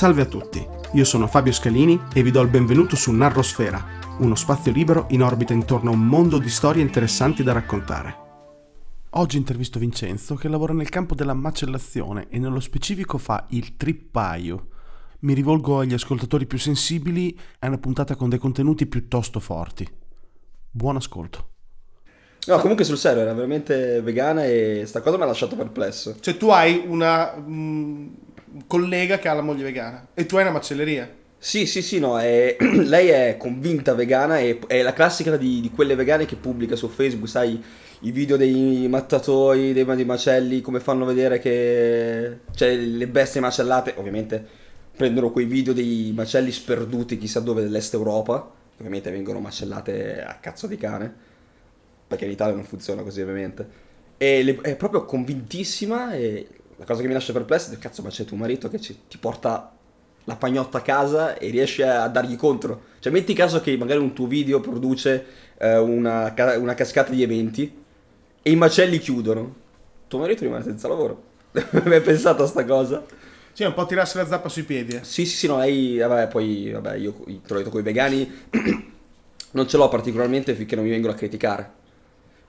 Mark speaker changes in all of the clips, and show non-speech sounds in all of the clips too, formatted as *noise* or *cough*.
Speaker 1: Salve a tutti, io sono Fabio Scalini e vi do il benvenuto su Narrosfera, uno spazio libero in orbita intorno a un mondo di storie interessanti da raccontare. Oggi intervisto Vincenzo che lavora nel campo della macellazione e nello specifico fa il trippaio. Mi rivolgo agli ascoltatori più sensibili, è una puntata con dei contenuti piuttosto forti. Buon ascolto.
Speaker 2: No, comunque sul serio, era veramente vegana e sta cosa mi ha lasciato perplesso.
Speaker 3: Cioè tu hai una mm, collega che ha la moglie vegana e tu hai una macelleria.
Speaker 2: Sì, sì, sì, no, è- *clears throat* lei è convinta vegana e è la classica di, di quelle vegane che pubblica su Facebook, sai, i video dei mattatori, dei, dei macelli, come fanno vedere che... cioè le bestie macellate, ovviamente prendono quei video dei macelli sperduti chissà dove dell'est Europa, ovviamente vengono macellate a cazzo di cane, perché in Italia non funziona così ovviamente. E le- è proprio convintissima e la cosa che mi lascia perplesso è cazzo ma c'è tuo marito che ci- ti porta la pagnotta a casa e riesci a dargli contro. Cioè metti caso che magari un tuo video produce eh, una, una cascata di eventi e i macelli chiudono. Tuo marito rimane senza lavoro. Mi *laughs* hai pensato a sta cosa?
Speaker 3: Sì, un po' tirarsi la zappa sui piedi. eh.
Speaker 2: Sì, sì, sì, no, lei, vabbè, poi, vabbè, io te l'ho detto con i vegani, *clears throat* non ce l'ho particolarmente finché non mi vengono a criticare.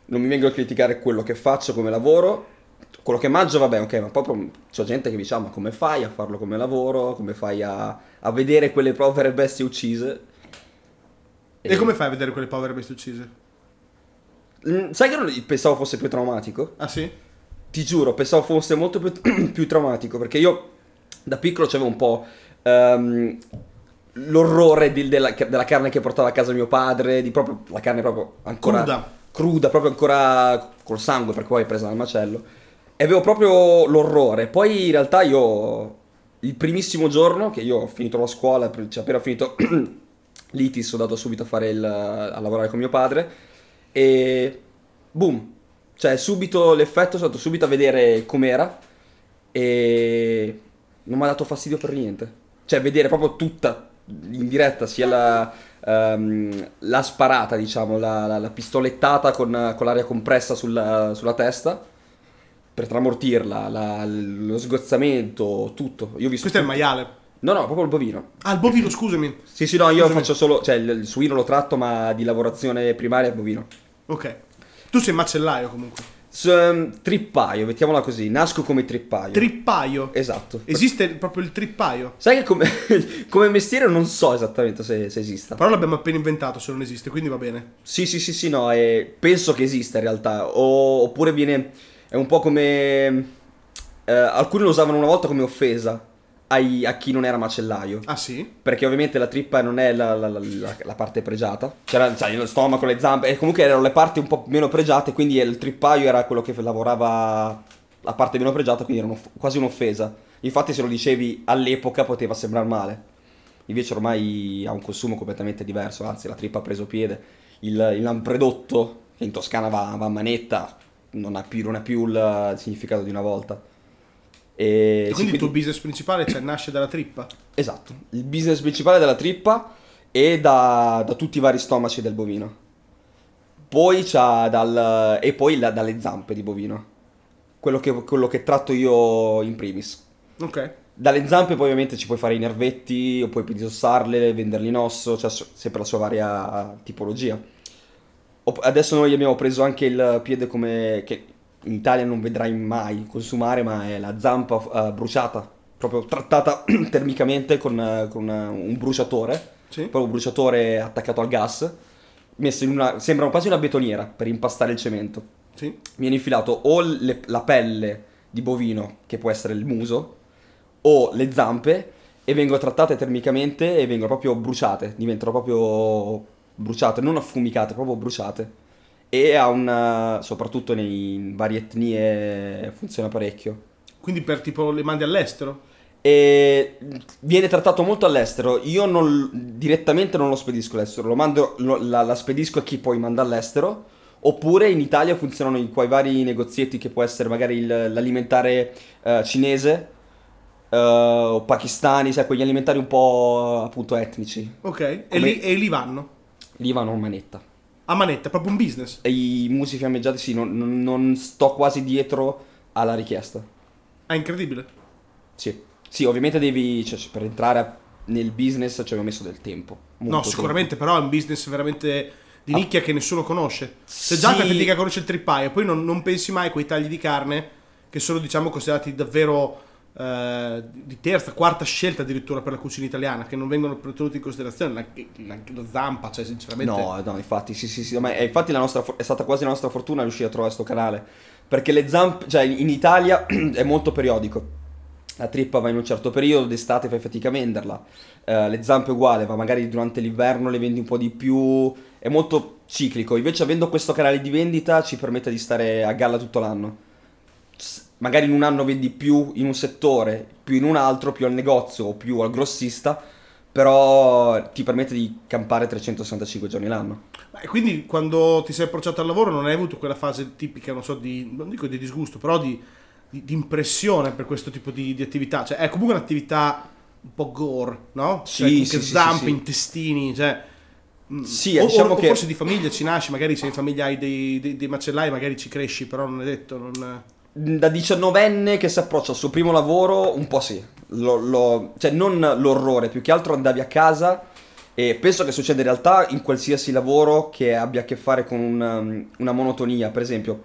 Speaker 2: Non mi vengono a criticare quello che faccio come lavoro, quello che mangio, vabbè, ok, ma proprio c'è gente che mi dice, "Ah, ma come fai a farlo come lavoro, come fai a, a vedere quelle povere bestie uccise?
Speaker 3: E come fai a vedere quelle povere bestie uccise?
Speaker 2: Sai che non pensavo fosse più traumatico?
Speaker 3: Ah sì?
Speaker 2: Ti giuro, pensavo fosse molto più, *clears throat* più traumatico perché io da piccolo c'avevo un po' ehm, l'orrore di- della, della carne che portava a casa mio padre, di proprio la carne proprio ancora
Speaker 3: Cruda.
Speaker 2: cruda, proprio ancora col sangue perché poi è presa dal macello. E avevo proprio l'orrore. Poi in realtà io il primissimo giorno che io ho finito la scuola, cioè appena *clears throat* ho finito l'ITIS, sono andato subito a fare il, a lavorare con mio padre e boom, cioè subito l'effetto, sono andato subito a vedere com'era e non mi ha dato fastidio per niente. Cioè vedere proprio tutta in diretta, sia la, ehm, la sparata, diciamo, la, la- la pistolettata con, con l'aria compressa sulla, sulla testa per tramortirla, la- lo sgozzamento, tutto. Io ho visto
Speaker 3: Questo è il
Speaker 2: tutto.
Speaker 3: maiale.
Speaker 2: No, no, proprio il bovino.
Speaker 3: Ah, il bovino, scusami.
Speaker 2: Sì, sì, no, io
Speaker 3: Scusami.
Speaker 2: faccio solo, cioè il, il suino lo tratto, ma di lavorazione primaria è bovino.
Speaker 3: Ok. Tu sei macellaio comunque.
Speaker 2: S- ehm, trippaio, mettiamola così, nasco come trippaio.
Speaker 3: Trippaio.
Speaker 2: esatto.
Speaker 3: Esiste proprio il trippaio.
Speaker 2: Sai che come, *laughs* come mestiere non so esattamente se, se esista.
Speaker 3: Però l'abbiamo appena inventato se non esiste, quindi va bene.
Speaker 2: Sì, sì, sì, sì, no, e penso che esista in realtà. O- oppure viene, è un po' come... eh, alcuni lo usavano una volta come offesa ai- a chi non era macellaio.
Speaker 3: Ah sì?
Speaker 2: Perché ovviamente la trippa non è la, la- la- la- parte pregiata. C'era sai, lo stomaco, le zampe, e comunque erano le parti un po' meno pregiate, quindi il trippaio era quello che lavorava la parte meno pregiata, quindi era un'off- quasi un'offesa. Infatti se lo dicevi all'epoca poteva sembrare male. Invece ormai ha un consumo completamente diverso, anzi la trippa ha preso piede. Il, il lampredotto, che in Toscana va, va a manetta, non ha più, non ha più il significato di una volta. E,
Speaker 3: E
Speaker 2: sì,
Speaker 3: quindi il tuo business principale cioè, nasce dalla trippa.
Speaker 2: Esatto, il business principale della trippa e da, da tutti i vari stomaci del bovino. Poi c'ha dal, e poi la- dalle zampe di bovino. Quello che, quello che tratto io in primis.
Speaker 3: Ok.
Speaker 2: Dalle zampe poi ovviamente ci puoi fare i nervetti, o puoi disossarle, venderli in osso, cioè sempre la sua varia tipologia. Adesso noi abbiamo preso anche il piede come che in Italia non vedrai mai consumare, ma è la zampa eh, bruciata, proprio trattata *clears throat* termicamente con, eh, con una- un bruciatore,
Speaker 3: Sì.
Speaker 2: proprio un bruciatore attaccato al gas, messo in una sembra quasi una betoniera per impastare il cemento
Speaker 3: Sì.
Speaker 2: viene infilato o le- la pelle di bovino, che può essere il muso, o le zampe, e vengono trattate termicamente e vengono proprio bruciate, diventano proprio bruciate, non affumicate, proprio bruciate. E ha un, soprattutto nei in varie etnie, funziona parecchio.
Speaker 3: Quindi per tipo le mandi all'estero.
Speaker 2: E viene trattato molto all'estero. Io non, direttamente non lo spedisco all'estero, lo mando, lo- la, la spedisco a chi poi manda all'estero. Oppure in Italia funzionano in quei vari negozietti che può essere magari il- l'alimentare eh, cinese eh, o pakistani, sai, quegli alimentari un po' appunto etnici.
Speaker 3: Ok. E
Speaker 2: Come-
Speaker 3: lì, e lì vanno.
Speaker 2: Lì vanno a manetta.
Speaker 3: A manetta, proprio un business.
Speaker 2: E i musi fiammeggiati sì, non, non- sto quasi dietro alla richiesta.
Speaker 3: Ah, incredibile.
Speaker 2: Sì. Sì, ovviamente devi, cioè, per entrare nel business ci abbiamo messo del tempo.
Speaker 3: No,
Speaker 2: tempo.
Speaker 3: sicuramente, però è un business veramente di
Speaker 2: Ah.
Speaker 3: nicchia che nessuno conosce. Se già
Speaker 2: Sì.
Speaker 3: fai fatica a conoscere il trippaio, poi non, non pensi mai a quei tagli di carne che sono, diciamo, considerati davvero eh, di terza, quarta scelta addirittura per la cucina italiana, che non vengono tenuti in considerazione. La, la- la zampa, cioè, sinceramente.
Speaker 2: No, no, infatti, sì, sì, sì, ma è, infatti nostra, è stata quasi la nostra fortuna riuscire a trovare questo canale. Perché le zampe, cioè in Italia *clears throat* è molto periodico. La trippa va in un certo periodo, d'estate fai fatica a venderla. Eh, le zampe uguale, ma magari durante l'inverno le vendi un po' di più. È molto ciclico. Invece avendo questo canale di vendita ci permette di stare a galla tutto l'anno. Magari in un anno vendi più in un settore, più in un altro, più al negozio o più al grossista, però ti permette di campare 365 giorni l'anno.
Speaker 3: E quindi quando ti sei approcciato al lavoro non hai avuto quella fase tipica, non so, di, non dico di disgusto, però di, di- di impressione per questo tipo di, di attività? Cioè è comunque un'attività un po' gore, no?
Speaker 2: Sì,
Speaker 3: cioè,
Speaker 2: sì, sì,
Speaker 3: zampe,
Speaker 2: sì,
Speaker 3: intestini, cioè... mm,
Speaker 2: Sì,
Speaker 3: o,
Speaker 2: diciamo
Speaker 3: o
Speaker 2: che-
Speaker 3: forse di famiglia ci nasci, magari se in famiglia hai dei, dei- dei macellai, magari ci cresci, però non è detto, non...
Speaker 2: Da diciannovenne che si approccia al suo primo lavoro, un po' sì. Lo- lo- cioè, non l'orrore, più che altro andavi a casa e penso che succeda in realtà in qualsiasi lavoro che abbia a che fare con una, una monotonia. Per esempio,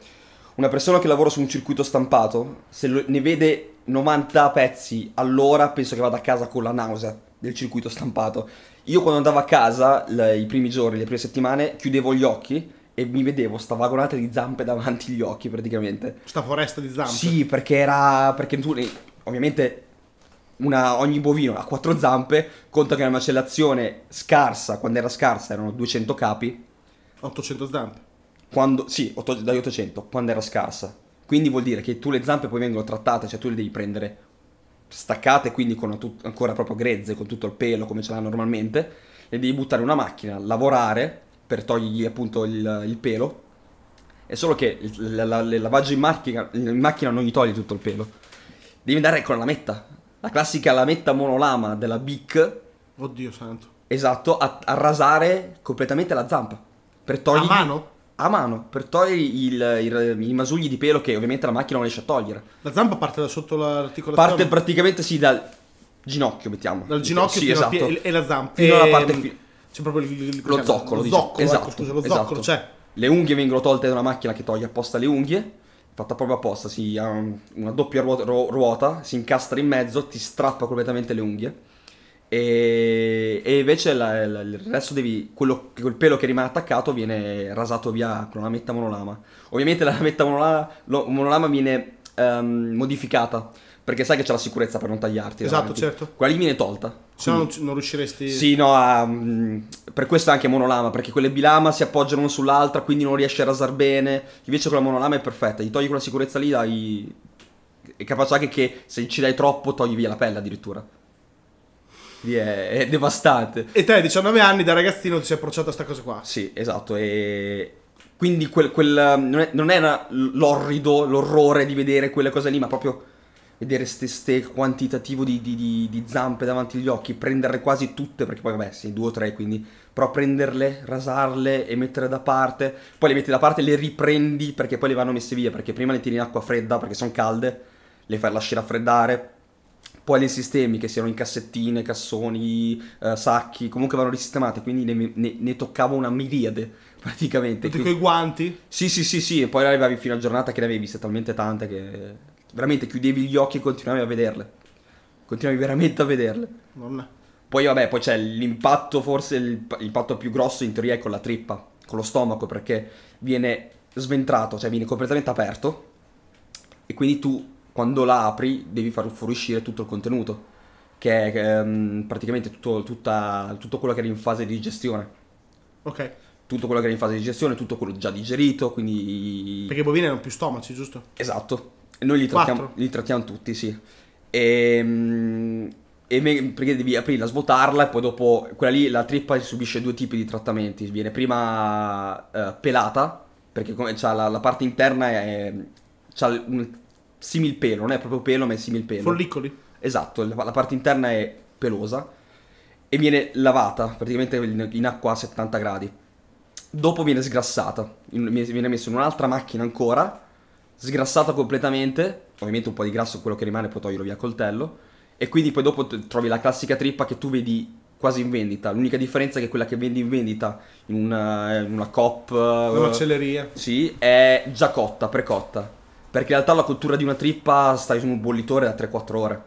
Speaker 2: una persona che lavora su un circuito stampato, se lo- ne vede 90 pezzi all'ora, penso che vada a casa con la nausea del circuito stampato. Io quando andavo a casa, l- i primi giorni, le prime settimane, chiudevo gli occhi e mi vedevo sta vagonata di zampe davanti agli occhi praticamente.
Speaker 3: Sta foresta di zampe.
Speaker 2: Sì, perché era. Perché tu. Ovviamente. Una, ogni bovino ha quattro zampe. Conta che la macellazione scarsa, quando era scarsa, erano 200 capi.
Speaker 3: 800 zampe.
Speaker 2: Quando, sì, otto- dagli 800, quando era scarsa. Quindi vuol dire che tu le zampe poi vengono trattate, cioè tu le devi prendere staccate, quindi con tut- ancora proprio grezze, con tutto il pelo come ce l'ha normalmente. Le devi buttare in una macchina, lavorare per togliergli appunto il, il pelo. È solo che il, la- la- il lavaggio in macchina, in macchina non gli toglie tutto il pelo. Devi andare con la lametta. La classica lametta monolama della Bic,
Speaker 3: Oddio santo.
Speaker 2: esatto, a, a rasare completamente la zampa. Per togliere.
Speaker 3: A mano?
Speaker 2: A mano, per togliere il- il- i masugli di pelo che ovviamente la macchina non riesce a togliere.
Speaker 3: La zampa parte da sotto l'articolazione.
Speaker 2: Parte praticamente sì dal ginocchio, mettiamo.
Speaker 3: dal ginocchio
Speaker 2: sì, esatto.
Speaker 3: piede e la zampa.
Speaker 2: Fino alla
Speaker 3: E-
Speaker 2: parte fi-
Speaker 3: C'è proprio il, il-
Speaker 2: lo zoccolo,
Speaker 3: lo
Speaker 2: diciamo.
Speaker 3: zoccolo,
Speaker 2: esatto,
Speaker 3: ecco, scusa, lo
Speaker 2: esatto.
Speaker 3: zoccolo, cioè
Speaker 2: Le unghie vengono tolte da una macchina che toglie apposta le unghie, fatta proprio apposta, si ha un- una doppia ruota, ru- ruota, si incastra in mezzo, ti strappa completamente le unghie. E, e invece la- la- il resto devi. Quello, quel pelo che rimane attaccato viene rasato via con una lametta monolama. Ovviamente la *laughs* lametta monolama, lo- monolama viene ehm, modificata. Perché sai che c'è la sicurezza per non tagliarti.
Speaker 3: Esatto,
Speaker 2: davanti.
Speaker 3: certo.
Speaker 2: Quella lì viene tolta.
Speaker 3: Se no non, riusciresti
Speaker 2: sì, no, mm, per questo è anche monolama, perché quelle bilama si appoggiano una sull'altra, quindi non riesce a rasar bene. Invece con la monolama è perfetta, gli togli quella sicurezza lì, dai... è capace anche che se ci dai troppo togli via la pelle addirittura. Quindi è, è devastante.
Speaker 3: E te a 19 anni da ragazzino ti sei approcciato a sta cosa qua.
Speaker 2: Sì, esatto, e... Quindi quel, quel, non, è, non era l'orrido, l'orrore di vedere quelle cose lì, ma proprio vedere ste, ste quantitativo di, di- di- di zampe davanti agli occhi, prenderle quasi tutte, perché poi vabbè, sì, due o tre, quindi... Però prenderle, rasarle e mettere da parte, poi le metti da parte le riprendi perché poi le vanno messe via, perché prima le tieni in acqua fredda perché sono calde, le fai lasciare raffreddare, poi le sistemi che siano in cassettine, cassoni, eh, sacchi, comunque vanno risistemate, quindi ne, ne- ne toccava una miriade *laughs* praticamente.
Speaker 3: Tutti
Speaker 2: Quindi-
Speaker 3: quei guanti.
Speaker 2: sì, sì, sì, sì, e poi arrivavi fino a giornata che ne avevi viste talmente tante che veramente chiudevi gli occhi e continuavi a vederle. Continuavi veramente a vederle.
Speaker 3: Non...
Speaker 2: Poi vabbè, poi c'è l'impatto, forse l'impatto più grosso in teoria è con la trippa, con lo stomaco, perché viene sventrato, cioè viene completamente aperto e quindi tu quando la apri devi far fuoriuscire tutto il contenuto, che è ehm, praticamente tutto, tutta- tutto quello che era in fase di digestione.
Speaker 3: Ok.
Speaker 2: Tutto quello che era in fase di digestione, tutto quello già digerito, quindi...
Speaker 3: Perché i bovini hanno più stomaci, giusto?
Speaker 2: Esatto. E noi li trattiamo, li trattiamo tutti, sì. E, e me- perché devi aprirla, svuotarla e poi dopo quella lì, la trippa subisce due tipi di trattamenti. Viene prima eh, pelata, perché come c'ha la, la parte interna è, c'ha un simil pelo, non è proprio pelo ma è simil pelo.
Speaker 3: Follicoli.
Speaker 2: Esatto, la, la parte interna è pelosa e viene lavata praticamente in, in acqua a 70 gradi. Dopo viene sgrassata, in- viene messa in un'altra macchina ancora, sgrassata completamente, ovviamente un po' di grasso quello che rimane poi toglierlo via a coltello, E quindi poi dopo trovi la classica trippa che tu vedi quasi in vendita. L'unica differenza è che quella che vendi in vendita in una, in una COP
Speaker 3: Una
Speaker 2: eh,
Speaker 3: macelleria.
Speaker 2: sì, è già cotta, precotta. Perché in realtà la cottura di una trippa stai su un bollitore da 3-4 ore.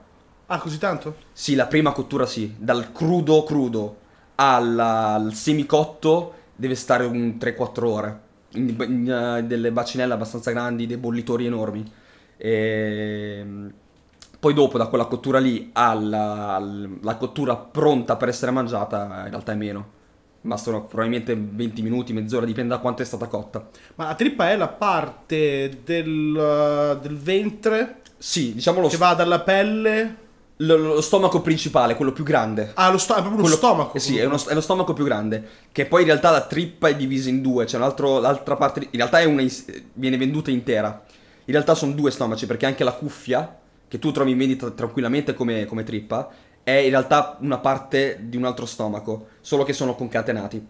Speaker 3: Ah, così tanto?
Speaker 2: Sì, la prima cottura sì, dal crudo crudo al, al semicotto deve stare un 3-4 ore. In, in, eh, delle bacinelle abbastanza grandi, dei bollitori enormi. E, poi dopo da quella cottura lì alla, alla cottura pronta per essere mangiata in realtà è meno. Bastano probabilmente 20 minuti, mezz'ora, dipende da quanto è stata cotta.
Speaker 3: Ma la trippa è la parte del, del ventre
Speaker 2: Sì, diciamo lo,
Speaker 3: che va dalla pelle.
Speaker 2: Lo- lo stomaco principale, quello più grande.
Speaker 3: Ah, lo sto- è proprio lo
Speaker 2: Quello-
Speaker 3: stomaco.
Speaker 2: eh sì, è, uno- è lo stomaco più grande. Che poi in realtà la trippa è divisa in due. C'è un altro, l'altra parte. In realtà è una viene venduta intera. In realtà sono due stomaci perché anche la cuffia, che tu trovi in vendita tranquillamente come, come trippa, è in realtà una parte di un altro stomaco, solo che sono concatenati.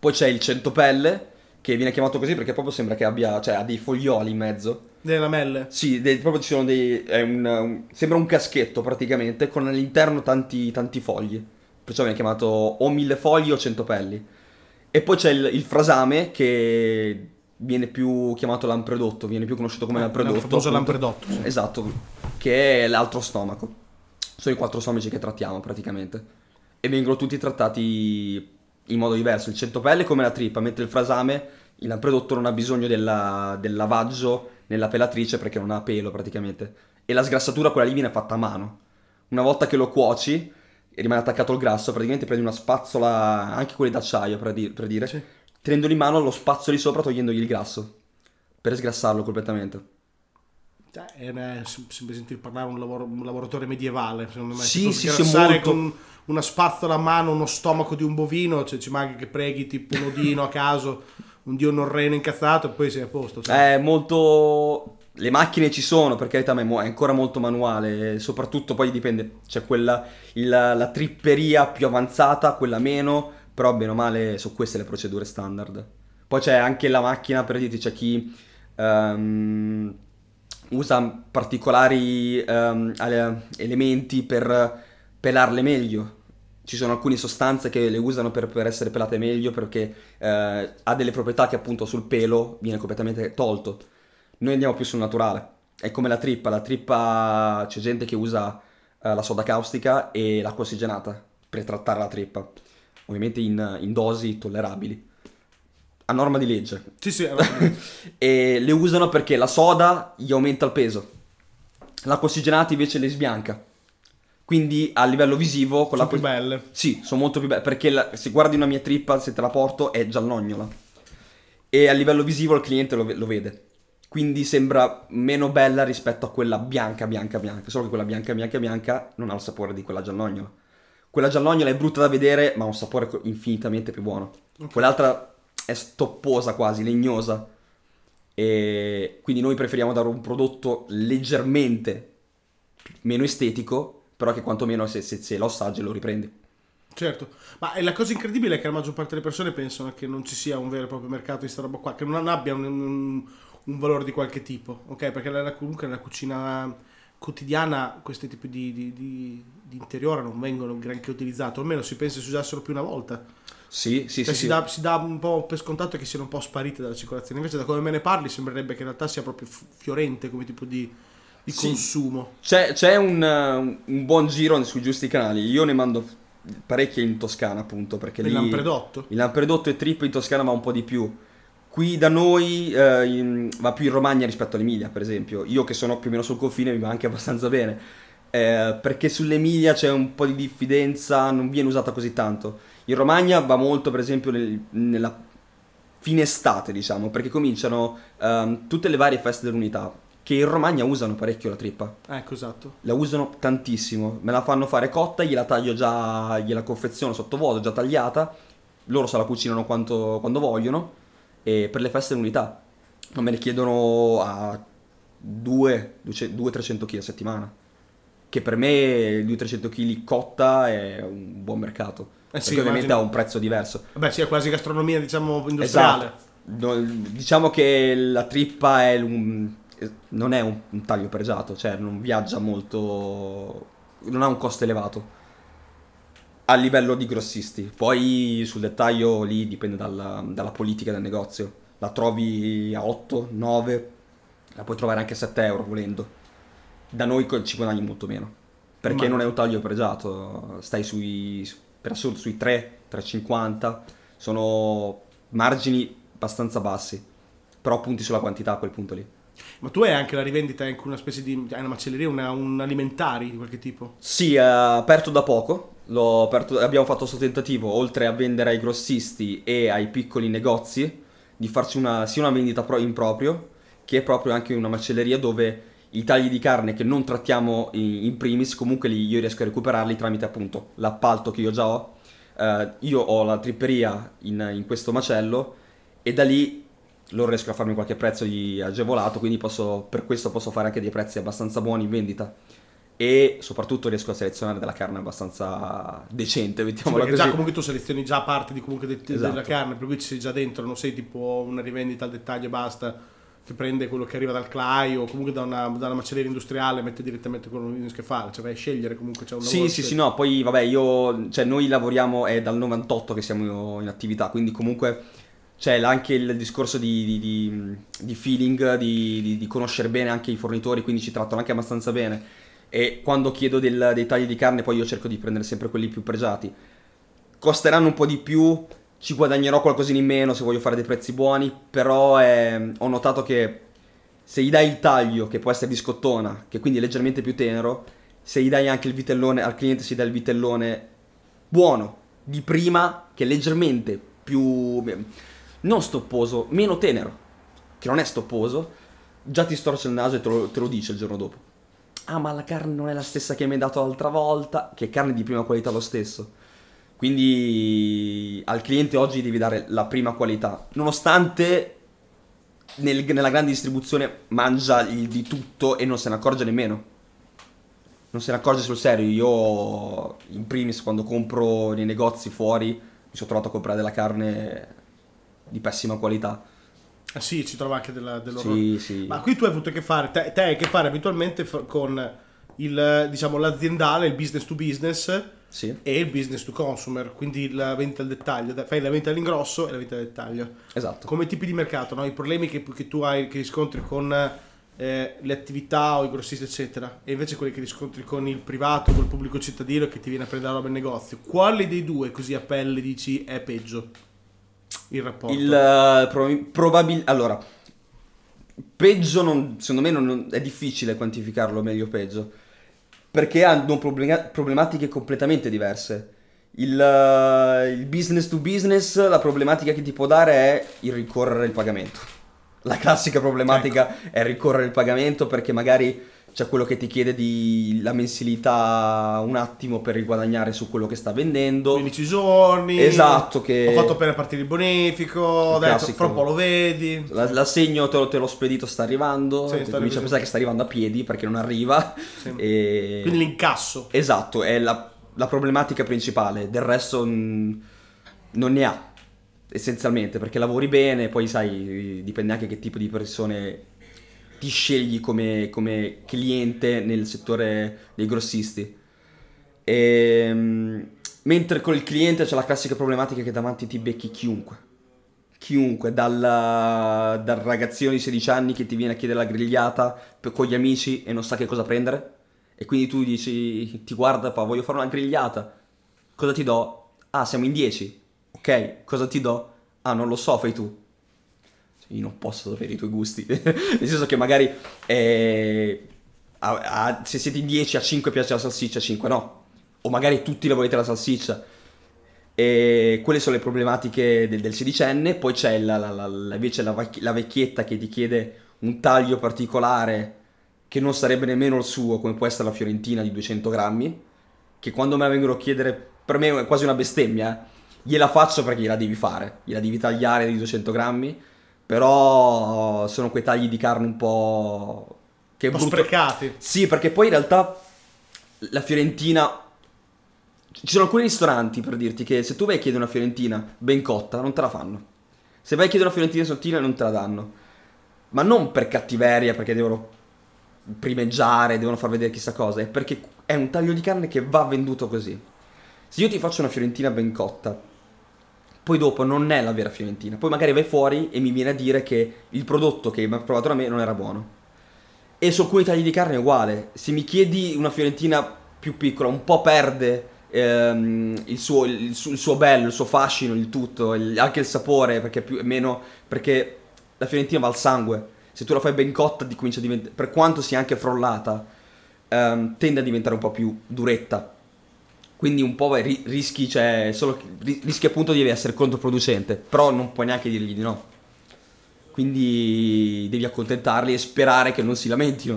Speaker 2: Poi c'è il centopelle, che viene chiamato così perché proprio sembra che abbia, cioè, ha dei foglioli in mezzo.
Speaker 3: Delle lamelle.
Speaker 2: Sì, dei- proprio ci sono dei. è un- un- sembra un caschetto praticamente, con all'interno tanti, tanti fogli. Perciò viene chiamato o mille fogli o cento pelli. E poi c'è il, il frasame che viene più chiamato lampredotto, viene più conosciuto come
Speaker 3: Eh,
Speaker 2: lampredotto.
Speaker 3: il famoso
Speaker 2: appunto.
Speaker 3: lampredotto, sì.
Speaker 2: Esatto, che è l'altro stomaco. Sono i quattro stomaci che trattiamo praticamente. E vengono tutti trattati in modo diverso. Il centopelle è come la trippa, mentre il frasame, il lampredotto non ha bisogno della- del lavaggio nella pelatrice perché non ha pelo praticamente. E la sgrassatura, quella lì, viene fatta a mano. Una volta che lo cuoci e rimane attaccato il grasso, praticamente prendi una spazzola, anche quelle d'acciaio per, di- per dire,
Speaker 3: Sì.
Speaker 2: tenendolo in mano lo spazzoli sopra togliendogli il grasso. Per sgrassarlo completamente.
Speaker 3: Cioè, è una- sem- sembra sentire parlare un, lavoro- un lavoratore medievale, secondo me.
Speaker 2: Sì, sì, sì, molto.
Speaker 3: con una spazzola a mano uno stomaco di un bovino, cioè ci manca che preghi tipo un odino a caso, un dio norreno incazzato e poi sei a posto. cioè.
Speaker 2: È molto. Le macchine ci sono, per carità, ma è ancora molto manuale. Soprattutto poi dipende. C'è quella. il- la tripperia più avanzata, quella meno. Però, bene o male, sono queste le procedure standard. Poi c'è anche la macchina, per dirti, c'è chi. ehm, usa particolari ale- elementi per pelarle meglio. Ci sono alcune sostanze che le usano per, per essere pelate meglio perché eh, ha delle proprietà che appunto sul pelo viene completamente tolto. Noi andiamo più sul naturale. È come la trippa. La trippa c'è gente che usa eh, la soda caustica e l'acqua ossigenata per trattare la trippa. Ovviamente in, in dosi tollerabili. A norma di legge.
Speaker 3: Sì, sì, *laughs*
Speaker 2: e le usano perché la soda gli aumenta il peso. L'acqua ossigenata invece le sbianca. Quindi a livello visivo con
Speaker 3: sono più belle.
Speaker 2: sì, sono molto più belle perché la- se guardi una mia trippa, se te la porto, è giallognola. E a livello visivo il cliente lo, lo vede. Quindi sembra meno bella rispetto a quella bianca, bianca, bianca. Solo che quella bianca, bianca, bianca non ha il sapore di quella giallognola. Quella giallognola è brutta da vedere, ma ha un sapore infinitamente più buono. Quell'altra è stopposa quasi, legnosa. E quindi noi preferiamo dare un prodotto leggermente meno estetico, però che quantomeno se, se, se lo assaggi lo riprendi.
Speaker 3: Certo, ma la cosa incredibile è che la maggior parte delle persone pensano che non ci sia un vero e proprio mercato di sta roba qua, che non abbia un, un- un valore di qualche tipo, ok? Perché nella- comunque nella cucina quotidiana questi tipi di, di, di- di interiore non vengono granché utilizzati, o almeno si pensa si usassero più una volta.
Speaker 2: Sì, sì,
Speaker 3: Cioè,
Speaker 2: sì.
Speaker 3: si,
Speaker 2: sì.
Speaker 3: Dà, si dà un po' per scontato che siano un po' sparite dalla circolazione, invece da come me ne parli sembrerebbe che in realtà sia proprio fiorente come tipo di, di
Speaker 2: Sì.
Speaker 3: consumo.
Speaker 2: C'è, c'è un, uh, un buon giro sui giusti canali. Io ne mando parecchie in Toscana, appunto, perché
Speaker 3: Il lampredotto.
Speaker 2: Il Lampredotto e Trippa in Toscana va un po' di più. Qui da noi eh, in- va più in Romagna rispetto all'Emilia, per esempio. Io che sono più o meno sul confine mi va anche abbastanza bene. Eh, perché sull'Emilia c'è un po' di diffidenza, non viene usata così tanto. In Romagna va molto, per esempio, nel- nella fine estate, diciamo, perché cominciano ehm, tutte le varie feste dell'unità, che in Romagna usano parecchio la trippa.
Speaker 3: Ecco, esatto.
Speaker 2: La usano tantissimo, me la fanno fare cotta, gliela taglio già, gliela confeziono sottovuoto, già tagliata, loro se la cucinano quanto- quando vogliono e per le feste dell'unità non me ne chiedono a 200-300 kg a settimana, che per me 200-300 kg cotta è un buon mercato,
Speaker 3: Eh
Speaker 2: perché
Speaker 3: sì,
Speaker 2: ovviamente
Speaker 3: immagino.
Speaker 2: ha un prezzo diverso.
Speaker 3: Vabbè, sì, è quasi gastronomia, diciamo, industriale.
Speaker 2: Esatto. No, diciamo che la trippa è un- non è un, un taglio pregiato, cioè non viaggia molto non ha un costo elevato a livello di grossisti. Poi sul dettaglio lì dipende dalla, dalla politica del negozio. La trovi a 8, 9, la puoi trovare anche a 7 euro volendo. Da noi ci guadagni molto meno. Perché
Speaker 3: Ma-
Speaker 2: non è un taglio pregiato, stai sui, per assurdo, sui 3, 3,50. Sono margini abbastanza bassi. Però punti sulla quantità a quel punto lì.
Speaker 3: Ma tu hai anche la rivendita in una specie di. una macelleria, una- un alimentari di qualche tipo?
Speaker 2: Sì, è aperto da poco. L'ho aperto- abbiamo fatto questo tentativo, oltre a vendere ai grossisti e ai piccoli negozi, di farci una, sia una vendita pro- in proprio, che è proprio anche una macelleria dove i tagli di carne che non trattiamo in, primis, comunque li, io riesco a recuperarli tramite appunto l'appalto che io già ho. Eh, io ho la tripperia in, in questo macello e da lì loro riescono a farmi qualche prezzo di agevolato, quindi posso, per questo posso fare anche dei prezzi abbastanza buoni in vendita. E soprattutto riesco a selezionare della carne abbastanza decente,
Speaker 3: Sì,
Speaker 2: mettiamola
Speaker 3: perché
Speaker 2: così.
Speaker 3: già comunque tu selezioni già parte di comunque de-
Speaker 2: Esatto.
Speaker 3: della carne, per cui ci sei già dentro, non sei tipo una rivendita al dettaglio e basta, che prende quello che arriva dal clai o comunque da una, da una macelleria industriale e mette direttamente quello che fa, cioè vai a scegliere comunque c'è un
Speaker 2: Sì,
Speaker 3: lavoro
Speaker 2: sì,
Speaker 3: che-
Speaker 2: sì, no, poi vabbè, io, cioè noi lavoriamo, è dal 98 che siamo in attività, quindi comunque c'è anche il discorso di, di- di- di feeling, di conoscere bene anche i fornitori, quindi ci trattano anche abbastanza bene. E quando chiedo del- dei tagli di carne, poi io cerco di prendere sempre quelli più pregiati. Costeranno un po' di più, ci guadagnerò qualcosina in meno se voglio fare dei prezzi buoni, però eh, ho notato che se gli dai il taglio, che può essere di scottona, che quindi è leggermente più tenero, se gli dai anche il vitellone, al cliente si dà il vitellone buono, di prima, che è leggermente più, non stopposo, meno tenero, che non è stopposo, già ti storce il naso e te lo, te lo dice il giorno dopo. Ah, ma la carne non è la stessa che mi hai dato l'altra volta, che è carne di prima qualità lo stesso. Quindi al cliente oggi devi dare la prima qualità, nonostante nel- nella grande distribuzione mangia il di tutto e non se ne accorge nemmeno. Non se ne accorge sul serio. Io, in primis, quando compro nei negozi fuori, mi sono trovato a comprare della carne di pessima qualità.
Speaker 3: Ah sì, ci trova anche della, dell'orrore.
Speaker 2: Sì, sì.
Speaker 3: Ma qui tu hai avuto a che fare, te, te hai a che fare abitualmente con il, diciamo, l'aziendale, il business to business
Speaker 2: Sì,
Speaker 3: e il business to consumer, quindi la vendita al dettaglio, fai la vendita all'ingrosso e la vendita al dettaglio.
Speaker 2: esatto.
Speaker 3: Come tipi di mercato, no? i problemi che, che tu hai, che riscontri con eh, le attività o i grossisti eccetera, e invece quelli che riscontri con il privato, col pubblico cittadino che ti viene a prendere la roba in negozio, quale dei due così a pelle dici è peggio? Il rapporto.
Speaker 2: Il eh, probabil- allora peggio non, secondo me non- non- è difficile quantificarlo meglio o peggio perché hanno problema- problematiche completamente diverse. Il, eh, il business to business, la problematica che ti può dare è il ricorrere il pagamento. La classica problematica è ricorrere il pagamento perché magari c'è quello che ti chiede di la mensilità un attimo per riguadagnare su quello che sta vendendo.
Speaker 3: 15 giorni.
Speaker 2: Esatto, che-
Speaker 3: Ho fatto appena partire il bonifico,
Speaker 2: Il classico.
Speaker 3: fra un po' lo vedi.
Speaker 2: La- L'assegno te lo, te l'ho spedito, sta arrivando.
Speaker 3: Sì, sta
Speaker 2: comincia a pensare che sta arrivando a piedi perché non arriva.
Speaker 3: Sì. *laughs*
Speaker 2: E...
Speaker 3: Quindi l'incasso.
Speaker 2: Esatto, è la, la problematica principale. Del resto mh, non ne ha. Essenzialmente, perché lavori bene, poi sai, dipende anche che tipo di persone ti scegli come, come cliente nel settore dei grossisti. E, mentre col cliente c'è la classica problematica che davanti ti becchi chiunque. Chiunque, dal, dal ragazzino di 16 anni che ti viene a chiedere la grigliata per- con gli amici e non sa che cosa prendere. E quindi tu dici, ti guarda, fa, voglio fare una grigliata. Cosa ti do? Ah, siamo in 10. Ok, cosa ti do? Ah, non lo so, fai tu. Io non posso sapere i tuoi gusti. *laughs* Nel senso che magari eh, a- a- se siete in 10 a 5 piace la salsiccia, a 5 no. O magari tutti la volete la salsiccia. E quelle sono le problematiche del, del sedicenne. Poi c'è la, la- la- invece la vecchietta che ti chiede un taglio particolare che non sarebbe nemmeno il suo, come può essere la fiorentina di 200 grammi. Che quando me la vengono a chiedere, per me è quasi una bestemmia. eh. Gliela faccio perché gliela devi fare, gliela devi tagliare di 200 grammi. Però sono quei tagli di carne un po'. che
Speaker 3: Un po'
Speaker 2: brutto.
Speaker 3: sprecati.
Speaker 2: Sì, perché poi in realtà la fiorentina. Ci sono alcuni ristoranti per dirti che se tu vai a chiedere una fiorentina ben cotta, non te la fanno. Se vai a chiedere una fiorentina sottile, non te la danno. Ma non per cattiveria, perché devono primeggiare, devono far vedere chissà cosa, è perché è un taglio di carne che va venduto così. Se io ti faccio una fiorentina ben cotta, poi dopo non è la vera fiorentina, poi magari vai fuori e mi viene a dire che il prodotto che mi ha provato da me non era buono. E su alcuni tagli di carne è uguale. Se mi chiedi una fiorentina più piccola, un po' perde ehm, il, suo, il, suo, il, suo, bello, il suo fascino, il tutto, il, anche il sapore, perché più, meno, perché la fiorentina va al sangue. Se tu la fai ben cotta, comincia a diventare, per quanto sia anche frollata, ehm, tende a diventare un po' più duretta. Quindi un po' ri- rischi, cioè, solo, rischi appunto di essere controproducente, però non puoi neanche dirgli di no. Quindi devi accontentarli e sperare che non si lamentino.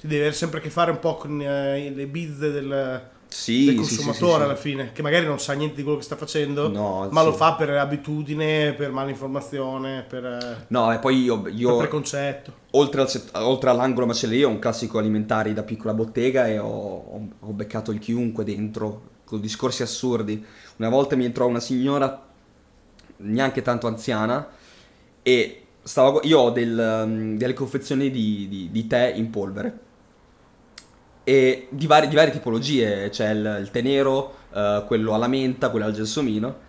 Speaker 3: Ti devi avere sempre a che fare un po' con eh, le bizze del,
Speaker 2: sì,
Speaker 3: del consumatore sì, sì, alla fine, che magari non sa niente di quello che sta facendo, no, ma lo fa per abitudine, per malinformazione, per,
Speaker 2: no, e poi io, io
Speaker 3: preconcetto.
Speaker 2: Oltre, al, oltre all'angolo macelleria ho un classico alimentari da piccola bottega e ho, ho, ho beccato il chiunque dentro, con discorsi assurdi. Una volta mi entrò una signora, neanche tanto anziana, e stavo, io ho del, um, delle confezioni di, di, di tè in polvere e di, vari, di varie tipologie, c'è il, il tè nero, uh, quello alla menta, quello al gelsomino.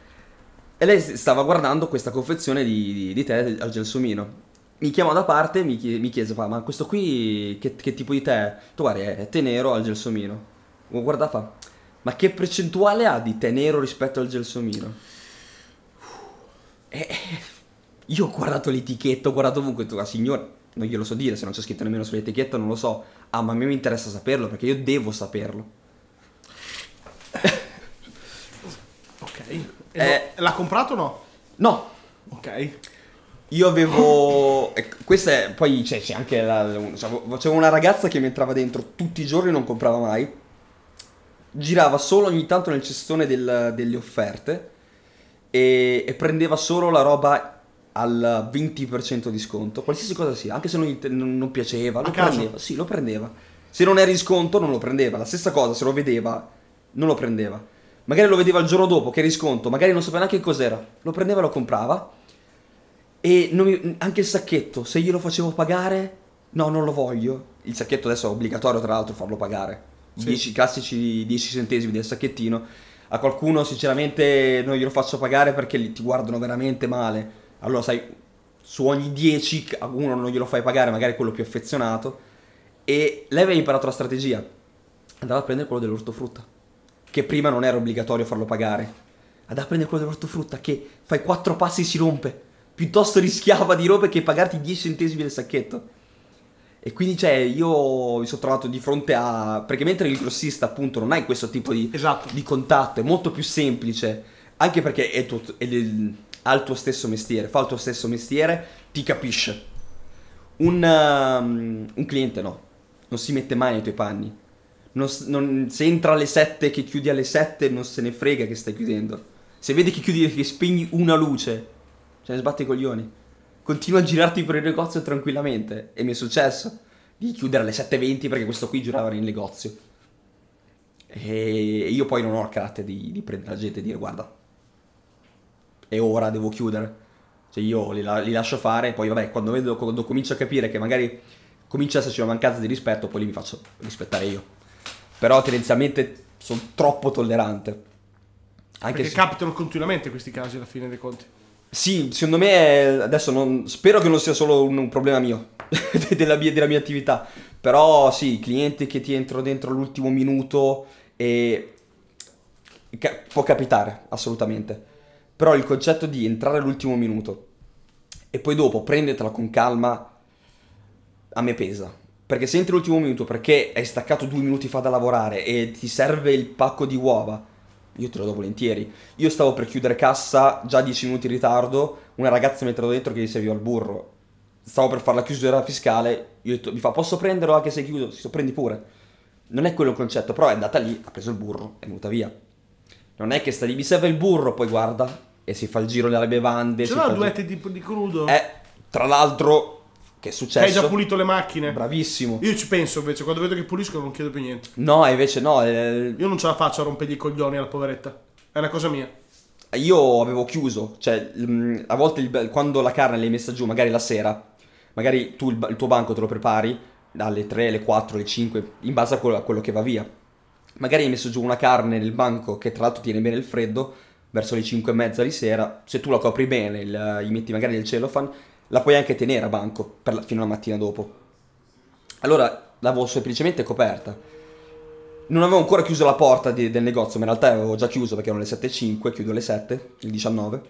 Speaker 2: E lei stava guardando questa confezione di, di, di tè al gelsomino. Mi chiamò da parte e mi, mi chiese ma questo qui che, che, tipo di tè? Tu guardi, è tè nero al gelsomino. Guarda fa, ma che percentuale ha di tè nero rispetto al gelsomino? E io ho guardato l'etichetta, ho guardato ovunque, tu, la signora, non glielo so dire, se non c'è scritto nemmeno sull'etichetta non lo so. Ah, ma a me mi interessa saperlo perché io devo saperlo. *laughs*
Speaker 3: ok. Eh, l'ha comprato o no?
Speaker 2: No.
Speaker 3: Ok.
Speaker 2: Io avevo. questa è. Poi c'è, c'è anche. La, cioè, c'era una ragazza che mi entrava dentro tutti i giorni e non comprava mai. Girava solo ogni tanto nel cestone del, delle offerte. E, e prendeva solo la roba al 20% di sconto, qualsiasi cosa sia, anche se non, non, piaceva, lo prendeva, sì, lo prendeva. Se non era in sconto non lo prendeva, la stessa cosa, se lo vedeva non lo prendeva. Magari lo vedeva il giorno dopo che era in sconto, magari non sapeva neanche cos'era, lo prendeva e lo comprava. E mi, anche il sacchetto, se glielo facevo pagare, no, non lo voglio. Il sacchetto adesso è obbligatorio tra l'altro farlo pagare. Sì. 10 classici 10 centesimi del sacchettino. A qualcuno sinceramente non glielo faccio pagare perché ti guardano veramente male allora sai, su ogni 10 a uno non glielo fai pagare, magari quello più affezionato. E lei aveva imparato la strategia. Andava a prendere quello dell'ortofrutta, che prima non era obbligatorio farlo pagare. Andava a prendere quello dell'ortofrutta, che fai 4 passi e si rompe. Piuttosto rischiava di rompere che pagarti 10 centesimi del sacchetto. E quindi, cioè, io mi sono trovato di fronte a. Perché mentre il grossista, appunto, non hai questo tipo di,
Speaker 3: esatto.
Speaker 2: di contatto, è molto più semplice. Anche perché è, tutto, è il, ha il tuo stesso mestiere, fa il tuo stesso mestiere, ti capisce. Un, um, un cliente no, non si mette mai nei tuoi panni. Non, non, se entra alle 7 che chiudi alle 7 non se ne frega che stai chiudendo. Se vedi che chiudi che spegni una luce, ce ne sbatti i coglioni. Continua a girarti per il negozio tranquillamente. E mi è successo di chiudere alle 7.20 perché questo qui girava nel negozio. E io poi non ho il carattere di, di prendere la gente e dire guarda, e ora devo chiudere. Cioè io li, li lascio fare e poi vabbè, quando, vedo, quando comincio a capire che magari comincia ad esserci una mancanza di rispetto, poi li mi faccio rispettare io. Però tendenzialmente sono troppo tollerante.
Speaker 3: Anche Perché se... capitano continuamente questi casi alla fine dei conti.
Speaker 2: Sì, secondo me adesso non, spero che non sia solo un, un problema mio, *laughs* della, mia, della, mia, attività, però sì, clienti che ti entrano dentro all'ultimo minuto e ca- può capitare, assolutamente. Però il concetto di entrare all'ultimo minuto e poi dopo prendetela con calma a me pesa. Perché se entri all'ultimo minuto perché hai staccato due minuti fa da lavorare e ti serve il pacco di uova, io te lo do volentieri. Io stavo per chiudere cassa, già dieci minuti in ritardo, una ragazza mi è entrata dentro che gli serviva il burro. Stavo per fare la chiusura fiscale, io detto, mi fa, posso prenderlo anche se chiudo? Si prendi pure. Non è quello il concetto, però è andata lì, ha preso il burro, è venuta via. Non è che sta lì, mi serve il burro, poi guarda, e si fa il giro delle bevande.
Speaker 3: Ce l'ha due etti di, di crudo?
Speaker 2: Eh, tra l'altro, che è successo?
Speaker 3: Hai già pulito le macchine?
Speaker 2: Bravissimo.
Speaker 3: Io ci penso invece, quando vedo che puliscono non chiedo più niente.
Speaker 2: No, invece no. Eh...
Speaker 3: Io non ce la faccio a rompergli i coglioni alla poveretta. È una cosa mia.
Speaker 2: Io avevo chiuso, cioè mm, a volte il, quando la carne l'hai messa giù, magari la sera, magari tu il, il, tuo banco te lo prepari dalle 3, alle 4, alle 5, in base a quello, a quello che va via. magari hai messo giù una carne nel banco che tra l'altro tiene bene il freddo, verso le 5 e mezza di sera, se tu la copri bene, il, gli metti magari nel cellophane, la puoi anche tenere a banco la- fino alla mattina dopo. Allora l'avevo semplicemente coperta. Non avevo ancora chiuso la porta di- del negozio, ma in realtà avevo già chiuso perché erano le 7.05, chiudo alle 7, il 19.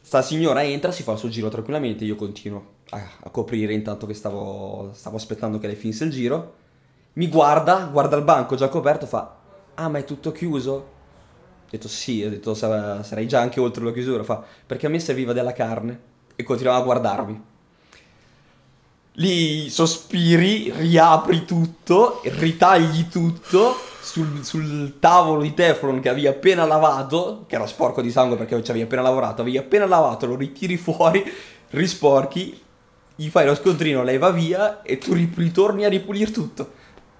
Speaker 2: Sta signora entra, si fa il suo giro tranquillamente, io continuo a, a coprire intanto che stavo, stavo aspettando che lei finisse il giro. Mi guarda, guarda il banco già coperto, fa, ah ma è tutto chiuso? Ho detto sì, ho detto "Sa- sarei già anche oltre la chiusura, fa, perché a me serviva della carne e continuava a guardarmi. Lì sospiri, riapri tutto, ritagli tutto sul, sul tavolo di Teflon che avevi appena lavato, che era sporco di sangue perché ci avevi appena lavorato, avevi appena lavato, lo ritiri fuori, risporchi, gli fai lo scontrino, lei va via e tu ri- ritorni a ripulire tutto.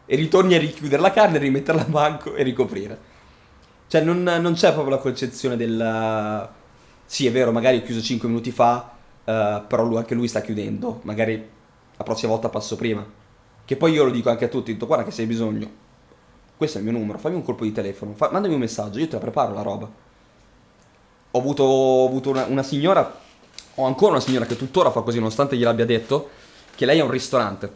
Speaker 2: E ritorni a richiudere la carne, rimetterla a banco e ricoprire. Cioè non, non c'è proprio la concezione del... Sì, è vero, magari ho chiuso 5 minuti fa, eh, però lui- anche lui sta chiudendo. Magari la prossima volta passo prima. Che poi io lo dico anche a tutti, dico, guarda che se hai bisogno, questo è il mio numero, fammi un colpo di telefono, fa- mandami un messaggio, io te la preparo la roba. Ho avuto, ho avuto una, una signora, ho ancora una signora che tuttora fa così, nonostante gliel'abbia detto, che lei ha un ristorante.